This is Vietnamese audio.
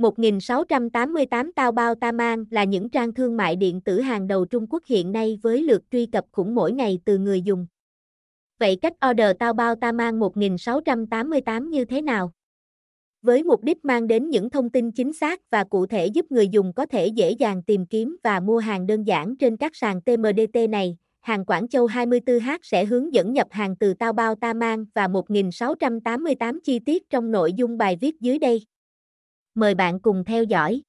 1688 Tao Bao Ta Mang là những trang thương mại điện tử hàng đầu Trung Quốc hiện nay với lượt truy cập khủng mỗi ngày từ người dùng. Vậy cách order Tao Bao Ta Mang 1688 như thế nào? Với mục đích mang đến những thông tin chính xác và cụ thể giúp người dùng có thể dễ dàng tìm kiếm và mua hàng đơn giản trên các sàn TMDT này, hàng Quảng Châu 24H sẽ hướng dẫn nhập hàng từ Tao Bao Ta Mang và 1688 chi tiết trong nội dung bài viết dưới đây. Mời bạn cùng theo dõi.